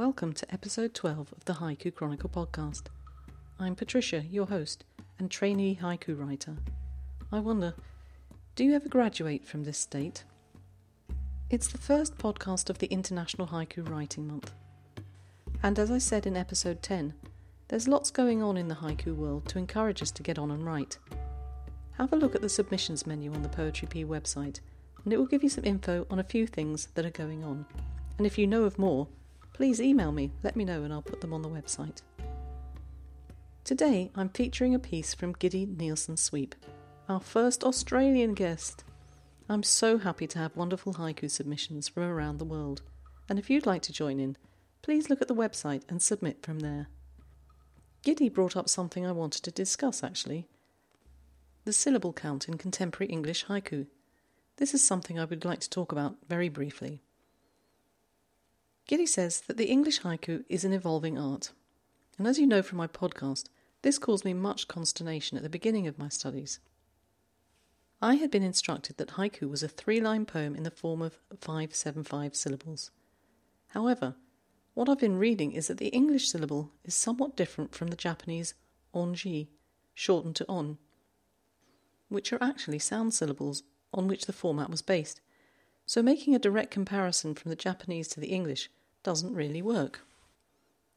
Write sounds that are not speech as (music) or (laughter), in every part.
Welcome to episode 12 of the Haiku Chronicle podcast. I'm Patricia, your host and trainee haiku writer. I wonder, do you ever graduate from this state? It's the first podcast of the International Haiku Writing Month. And as I said in episode 10, there's lots going on in the haiku world to encourage us to get on and write. Have a look at the submissions menu on the Poetry P website, and it will give you some info on a few things that are going on. And if you know of more, please email me, let me know, and I'll put them on the website. Today I'm featuring a piece from Giddy Nielsen Sweep, our first Australian guest. I'm so happy to have wonderful haiku submissions from around the world, and if you'd like to join in, please look at the website and submit from there. Giddy brought up something I wanted to discuss actually the syllable count in contemporary English haiku. This is something I would like to talk about very briefly. Giddy says that the English haiku is an evolving art. And as you know from my podcast, this caused me much consternation at the beginning of my studies. I had been instructed that haiku was a three line poem in the form of 575 syllables. However, what I've been reading is that the English syllable is somewhat different from the Japanese onji, shortened to on, which are actually sound syllables on which the format was based. So making a direct comparison from the Japanese to the English doesn't really work.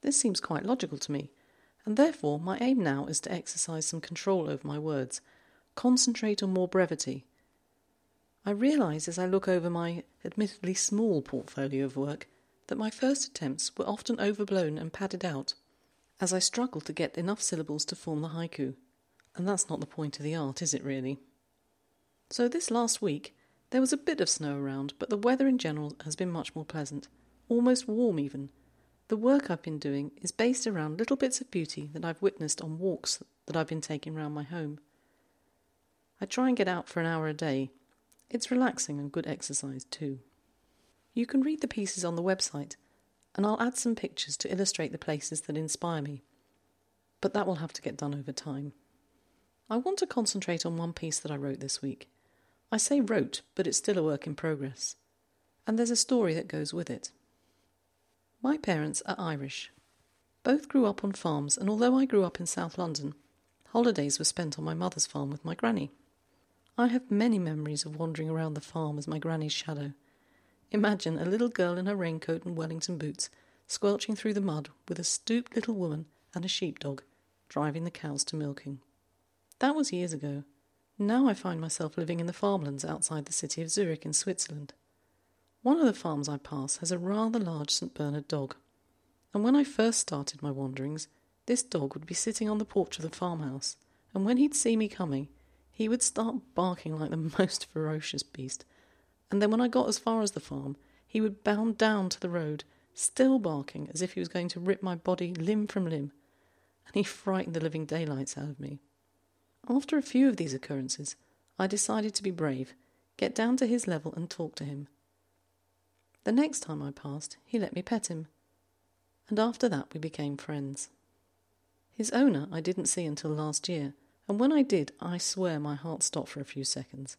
This seems quite logical to me, and therefore my aim now is to exercise some control over my words, concentrate on more brevity. I realise as I look over my admittedly small portfolio of work that my first attempts were often overblown and padded out, as I struggled to get enough syllables to form the haiku. And that's not the point of the art, is it really? So this last week, there was a bit of snow around, but the weather in general has been much more pleasant almost warm even. The work I've been doing is based around little bits of beauty that I've witnessed on walks that I've been taking round my home. I try and get out for an hour a day. It's relaxing and good exercise too. You can read the pieces on the website, and I'll add some pictures to illustrate the places that inspire me. But that will have to get done over time. I want to concentrate on one piece that I wrote this week. I say wrote, but it's still a work in progress. And there's a story that goes with it. My parents are Irish. Both grew up on farms, and although I grew up in South London, holidays were spent on my mother's farm with my granny. I have many memories of wandering around the farm as my granny's shadow. Imagine a little girl in her raincoat and Wellington boots, squelching through the mud with a stooped little woman and a sheepdog, driving the cows to milking. That was years ago. Now I find myself living in the farmlands outside the city of Zurich in Switzerland. One of the farms I pass has a rather large St. Bernard dog, and when I first started my wanderings, this dog would be sitting on the porch of the farmhouse, and when he'd see me coming, he would start barking like the (laughs) most ferocious beast. And then when I got as far as the farm, he would bound down to the road, still barking as if he was going to rip my body limb from limb, and he frightened the living daylights out of me. After a few of these occurrences, I decided to be brave, get down to his level, and talk to him. The next time I passed, he let me pet him, and after that we became friends. His owner I didn't see until last year, and when I did, I swear my heart stopped for a few seconds.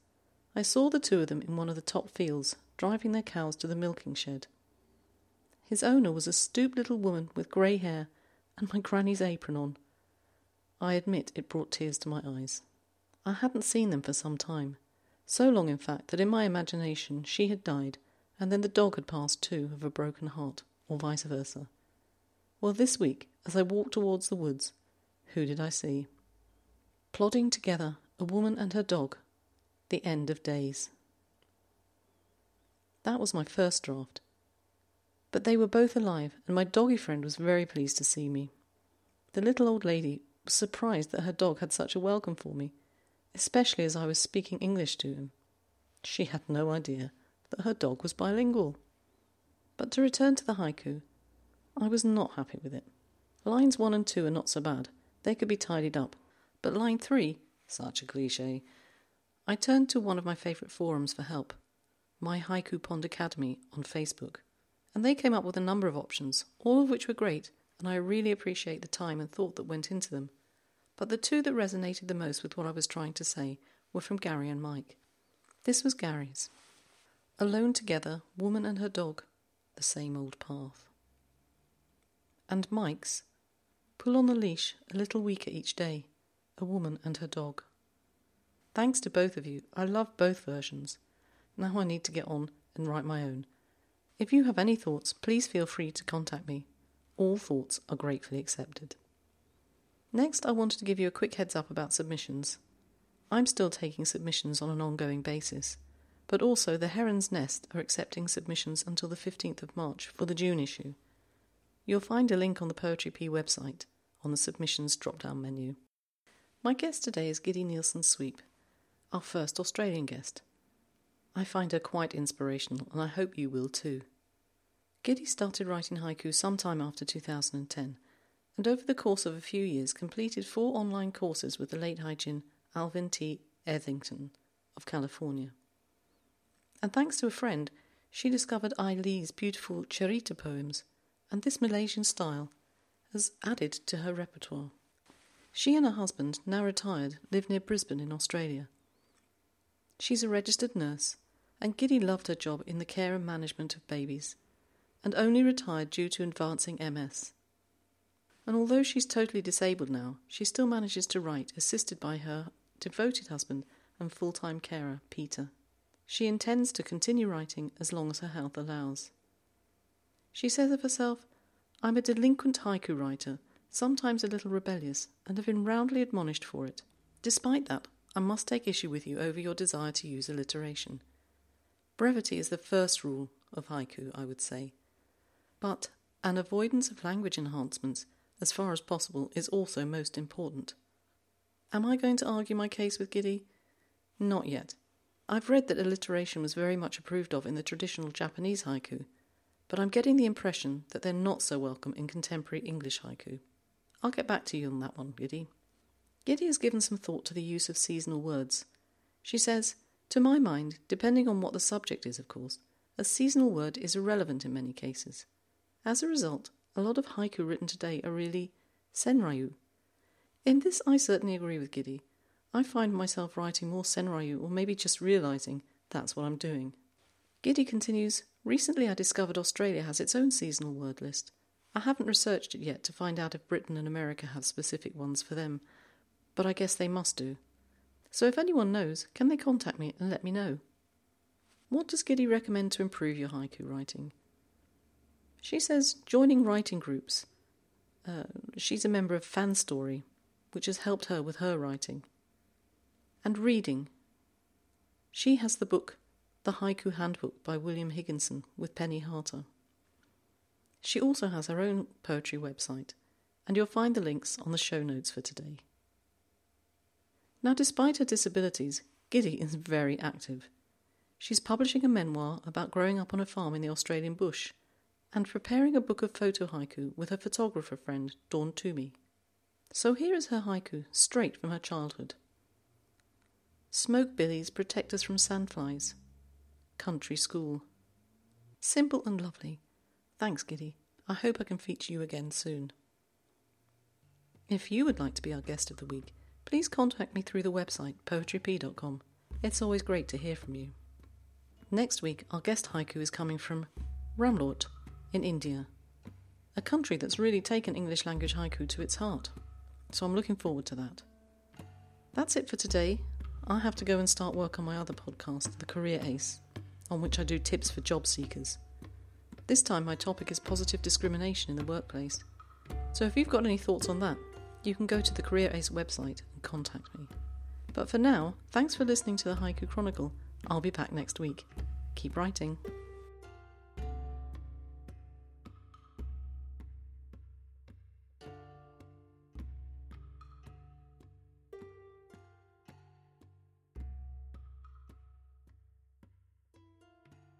I saw the two of them in one of the top fields, driving their cows to the milking shed. His owner was a stooped little woman with grey hair and my granny's apron on. I admit it brought tears to my eyes. I hadn't seen them for some time, so long in fact that in my imagination she had died and then the dog had passed too of a broken heart, or vice versa. Well, this week, as I walked towards the woods, who did I see? Plodding together, a woman and her dog, the end of days. That was my first draft. But they were both alive, and my doggy friend was very pleased to see me. The little old lady was surprised that her dog had such a welcome for me, especially as I was speaking English to him. She had no idea that her dog was bilingual. But to return to the haiku, I was not happy with it. Lines 1 and 2 are not so bad, they could be tidied up. But line 3, such a cliche. I turned to one of my favourite forums for help, My Haiku Pond Academy on Facebook, and they came up with a number of options, all of which were great, and I really appreciate the time and thought that went into them. But the two that resonated the most with what I was trying to say were from Gary and Mike. This was Gary's. Alone together, woman and her dog, the same old path. and Mike's Pull on the leash a little weaker each day, a woman and her dog. Thanks to both of you, I love both versions. Now I need to get on and write my own. If you have any thoughts, please feel free to contact me. All thoughts are gratefully accepted. Next, I wanted to give you a quick heads up about submissions. I'm still taking submissions on an ongoing basis, but also the Heron's Nest are accepting submissions until the 15th of March for the June issue. You'll find a link on the Poetry P website on the submissions drop down menu. My guest today is Giddy Nielsen Sweep, our first Australian guest. I find her quite inspirational, and I hope you will too. Giddy started writing haiku sometime after 2010, and over the course of a few years completed four online courses with the late Haijin Alvin T. Etherington of California. And thanks to a friend, she discovered ai li's beautiful Cherita poems and this Malaysian style has added to her repertoire. She and her husband, now retired, live near Brisbane in Australia. She's a registered nurse, and Giddy loved her job in the care and management of babies, and only retired due to advancing MS. And although she's totally disabled now, she still manages to write, assisted by her devoted husband and full time carer, Peter. She intends to continue writing as long as her health allows. She says of herself, I'm a delinquent haiku writer, sometimes a little rebellious, and have been roundly admonished for it. Despite that, I must take issue with you over your desire to use alliteration. Brevity is the first rule of haiku, I would say. But an avoidance of language enhancements, as far as possible, is also most important. Am I going to argue my case with Giddy? Not yet. I've read that alliteration was very much approved of in the traditional Japanese haiku, but I'm getting the impression that they're not so welcome in contemporary English haiku. I'll get back to you on that one, Giddy. Giddy has given some thought to the use of seasonal words. She says, To my mind, depending on what the subject is, of course, a seasonal word is irrelevant in many cases. As a result, a lot of haiku written today are really senryu. In this, I certainly agree with Giddy. I find myself writing more senryu, or maybe just realizing that's what I'm doing. Giddy continues, Recently, I discovered Australia has its own seasonal word list. I haven't researched it yet to find out if Britain and America have specific ones for them, but I guess they must do. So if anyone knows, can they contact me and let me know? What does Giddy recommend to improve your haiku writing? She says joining writing groups. Uh, she's a member of FanStory, which has helped her with her writing. And reading. She has the book the Haiku Handbook by William Higginson with Penny Harter. She also has her own poetry website, and you'll find the links on the show notes for today. Now, despite her disabilities, Giddy is very active. She's publishing a memoir about growing up on a farm in the Australian bush and preparing a book of photo haiku with her photographer friend, Dawn Toomey. So here is her haiku, straight from her childhood. Smoke billies protect us from sandflies country school. Simple and lovely. Thanks, Giddy. I hope I can feature you again soon. If you would like to be our guest of the week, please contact me through the website poetryp.com. It's always great to hear from you. Next week, our guest haiku is coming from Ramlort in India, a country that's really taken English language haiku to its heart. So I'm looking forward to that. That's it for today. I have to go and start work on my other podcast, The Career Ace on which I do tips for job seekers. This time, my topic is positive discrimination in the workplace. So if you've got any thoughts on that, you can go to the Career Ace website and contact me. But for now, thanks for listening to the Haiku Chronicle. I'll be back next week. Keep writing.